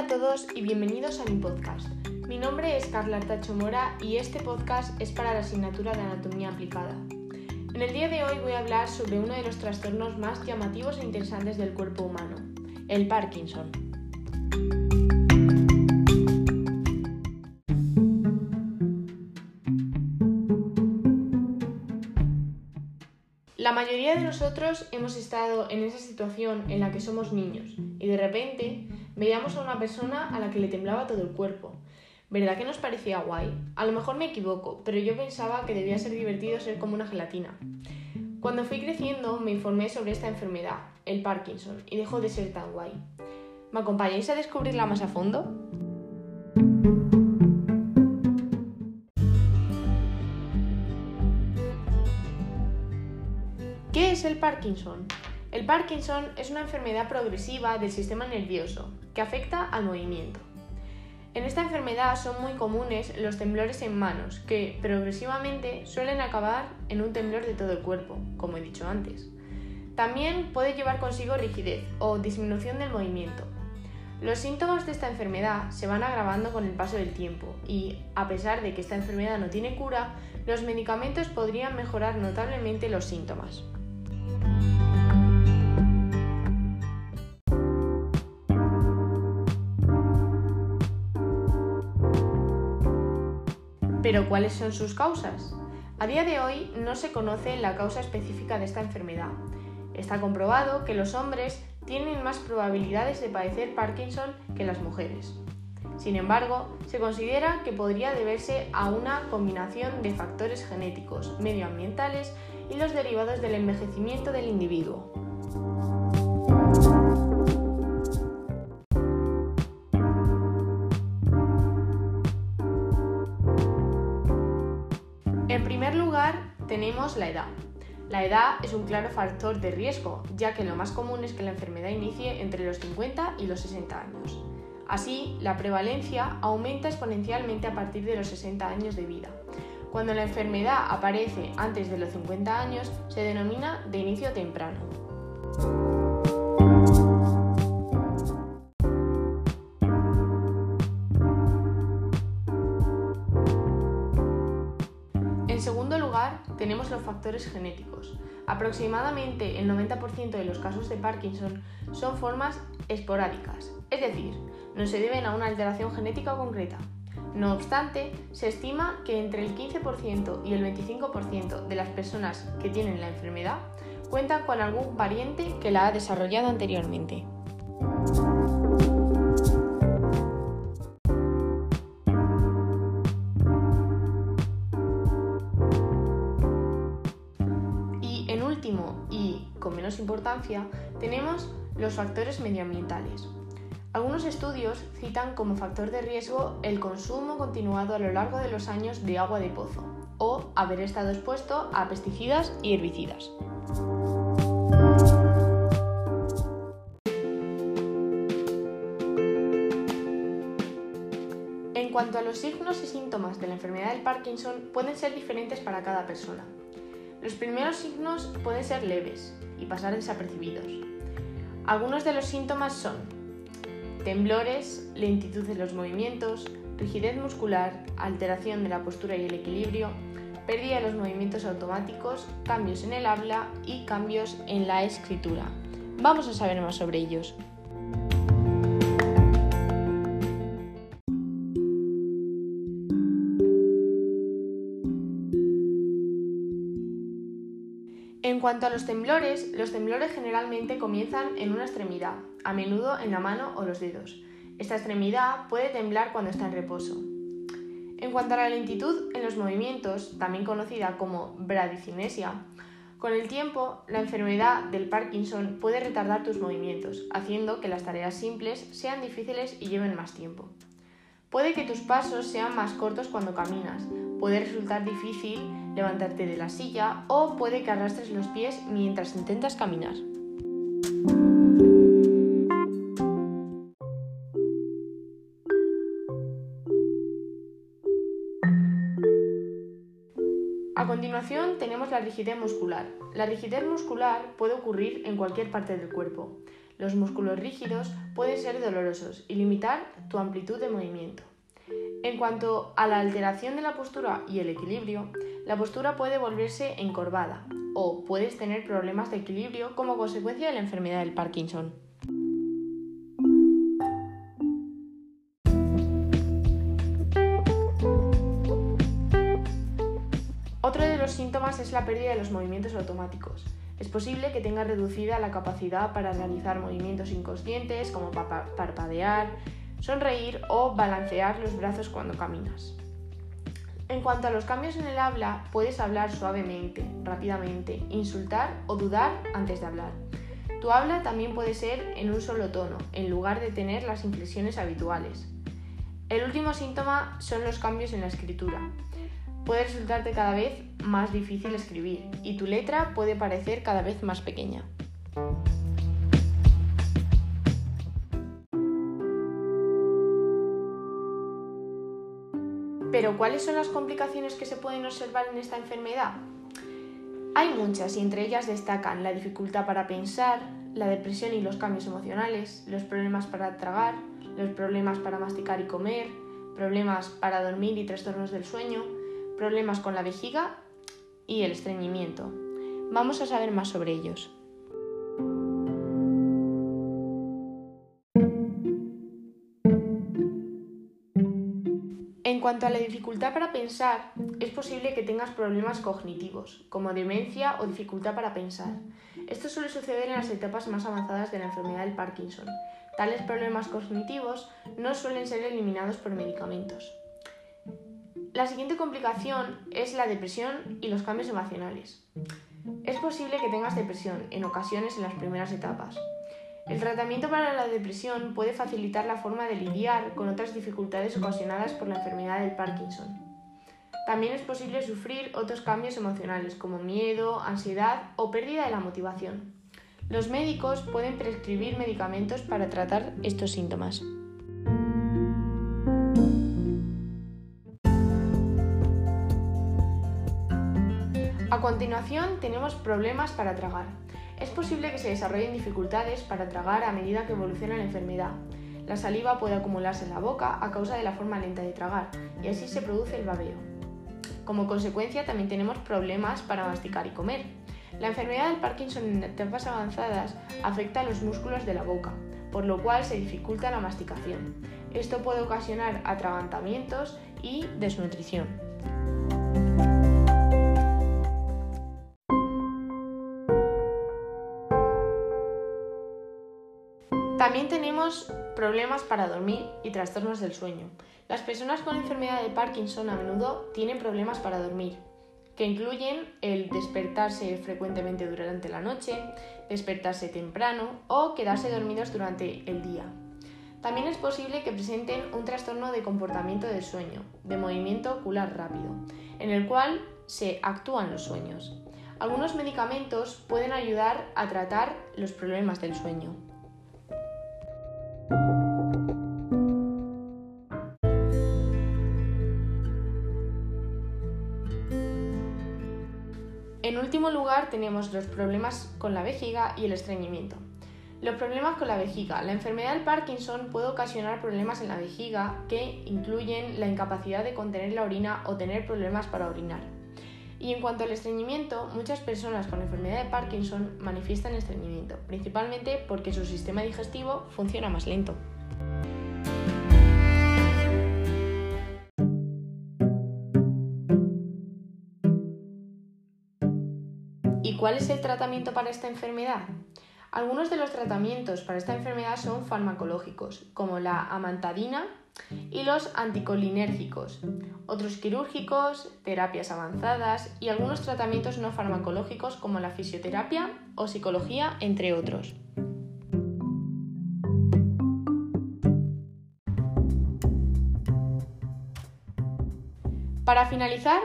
Hola a todos y bienvenidos a mi podcast. Mi nombre es Carla Artacho Mora y este podcast es para la asignatura de Anatomía Aplicada. En el día de hoy voy a hablar sobre uno de los trastornos más llamativos e interesantes del cuerpo humano, el Parkinson. La mayoría de nosotros hemos estado en esa situación en la que somos niños y de repente veíamos a una persona a la que le temblaba todo el cuerpo. ¿Verdad que nos parecía guay? A lo mejor me equivoco, pero yo pensaba que debía ser divertido ser como una gelatina. Cuando fui creciendo me informé sobre esta enfermedad, el Parkinson, y dejó de ser tan guay. ¿Me acompañáis a descubrirla más a fondo? ¿Qué es el Parkinson? El Parkinson es una enfermedad progresiva del sistema nervioso que afecta al movimiento. En esta enfermedad son muy comunes los temblores en manos, que progresivamente suelen acabar en un temblor de todo el cuerpo, como he dicho antes. También puede llevar consigo rigidez o disminución del movimiento. Los síntomas de esta enfermedad se van agravando con el paso del tiempo y, a pesar de que esta enfermedad no tiene cura, los medicamentos podrían mejorar notablemente los síntomas. Pero ¿cuáles son sus causas? A día de hoy no se conoce la causa específica de esta enfermedad. Está comprobado que los hombres tienen más probabilidades de padecer Parkinson que las mujeres. Sin embargo, se considera que podría deberse a una combinación de factores genéticos, medioambientales y los derivados del envejecimiento del individuo. Tenemos la edad. La edad es un claro factor de riesgo, ya que lo más común es que la enfermedad inicie entre los 50 y los 60 años. Así, la prevalencia aumenta exponencialmente a partir de los 60 años de vida. Cuando la enfermedad aparece antes de los 50 años, se denomina de inicio temprano. Tenemos los factores genéticos. Aproximadamente el 90% de los casos de Parkinson son formas esporádicas, es decir, no se deben a una alteración genética concreta. No obstante, se estima que entre el 15% y el 25% de las personas que tienen la enfermedad cuentan con algún pariente que la ha desarrollado anteriormente. Y con menos importancia, tenemos los factores medioambientales. Algunos estudios citan como factor de riesgo el consumo continuado a lo largo de los años de agua de pozo o haber estado expuesto a pesticidas y herbicidas. En cuanto a los signos y síntomas de la enfermedad del Parkinson, pueden ser diferentes para cada persona. Los primeros signos pueden ser leves y pasar desapercibidos. Algunos de los síntomas son temblores, lentitud en los movimientos, rigidez muscular, alteración de la postura y el equilibrio, pérdida de los movimientos automáticos, cambios en el habla y cambios en la escritura. Vamos a saber más sobre ellos. En cuanto a los temblores, los temblores generalmente comienzan en una extremidad, a menudo en la mano o los dedos. Esta extremidad puede temblar cuando está en reposo. En cuanto a la lentitud en los movimientos, también conocida como bradicinesia, con el tiempo la enfermedad del Parkinson puede retardar tus movimientos, haciendo que las tareas simples sean difíciles y lleven más tiempo. Puede que tus pasos sean más cortos cuando caminas, puede resultar difícil levantarte de la silla o puede que arrastres los pies mientras intentas caminar. A continuación tenemos la rigidez muscular. La rigidez muscular puede ocurrir en cualquier parte del cuerpo. Los músculos rígidos pueden ser dolorosos y limitar tu amplitud de movimiento. En cuanto a la alteración de la postura y el equilibrio, la postura puede volverse encorvada o puedes tener problemas de equilibrio como consecuencia de la enfermedad del Parkinson. Otro de los síntomas es la pérdida de los movimientos automáticos. Es posible que tengas reducida la capacidad para realizar movimientos inconscientes como parpadear, sonreír o balancear los brazos cuando caminas. En cuanto a los cambios en el habla, puedes hablar suavemente, rápidamente, insultar o dudar antes de hablar. Tu habla también puede ser en un solo tono, en lugar de tener las inflexiones habituales. El último síntoma son los cambios en la escritura puede resultarte cada vez más difícil escribir y tu letra puede parecer cada vez más pequeña. Pero ¿cuáles son las complicaciones que se pueden observar en esta enfermedad? Hay muchas y entre ellas destacan la dificultad para pensar, la depresión y los cambios emocionales, los problemas para tragar, los problemas para masticar y comer, problemas para dormir y trastornos del sueño, problemas con la vejiga y el estreñimiento. Vamos a saber más sobre ellos. Cuanto a la dificultad para pensar, es posible que tengas problemas cognitivos, como demencia o dificultad para pensar. Esto suele suceder en las etapas más avanzadas de la enfermedad del Parkinson. Tales problemas cognitivos no suelen ser eliminados por medicamentos. La siguiente complicación es la depresión y los cambios emocionales. Es posible que tengas depresión en ocasiones en las primeras etapas. El tratamiento para la depresión puede facilitar la forma de lidiar con otras dificultades ocasionadas por la enfermedad del Parkinson. También es posible sufrir otros cambios emocionales como miedo, ansiedad o pérdida de la motivación. Los médicos pueden prescribir medicamentos para tratar estos síntomas. A continuación tenemos problemas para tragar. Es posible que se desarrollen dificultades para tragar a medida que evoluciona la enfermedad. La saliva puede acumularse en la boca a causa de la forma lenta de tragar y así se produce el babeo. Como consecuencia también tenemos problemas para masticar y comer. La enfermedad del Parkinson en etapas avanzadas afecta a los músculos de la boca, por lo cual se dificulta la masticación. Esto puede ocasionar atragantamientos y desnutrición. También tenemos problemas para dormir y trastornos del sueño. Las personas con enfermedad de Parkinson a menudo tienen problemas para dormir, que incluyen el despertarse frecuentemente durante la noche, despertarse temprano o quedarse dormidos durante el día. También es posible que presenten un trastorno de comportamiento del sueño, de movimiento ocular rápido, en el cual se actúan los sueños. Algunos medicamentos pueden ayudar a tratar los problemas del sueño. En último lugar tenemos los problemas con la vejiga y el estreñimiento. Los problemas con la vejiga. La enfermedad del Parkinson puede ocasionar problemas en la vejiga que incluyen la incapacidad de contener la orina o tener problemas para orinar. Y en cuanto al estreñimiento, muchas personas con enfermedad de Parkinson manifiestan estreñimiento, principalmente porque su sistema digestivo funciona más lento. Cuál es el tratamiento para esta enfermedad? Algunos de los tratamientos para esta enfermedad son farmacológicos, como la amantadina, y los anticolinérgicos, otros quirúrgicos, terapias avanzadas y algunos tratamientos no farmacológicos como la fisioterapia o psicología, entre otros. Para finalizar,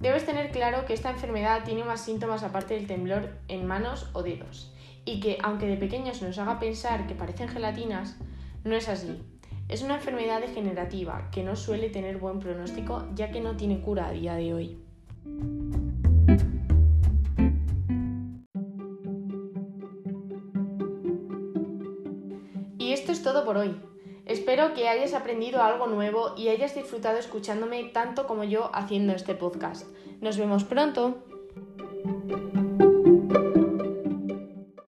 debes tener claro que esta enfermedad tiene más síntomas aparte del temblor en manos o dedos, y que aunque de pequeños nos haga pensar que parecen gelatinas, no es así. Es una enfermedad degenerativa que no suele tener buen pronóstico ya que no tiene cura a día de hoy. Y esto es todo por hoy. Espero que hayas aprendido algo nuevo y hayas disfrutado escuchándome tanto como yo haciendo este podcast. Nos vemos pronto.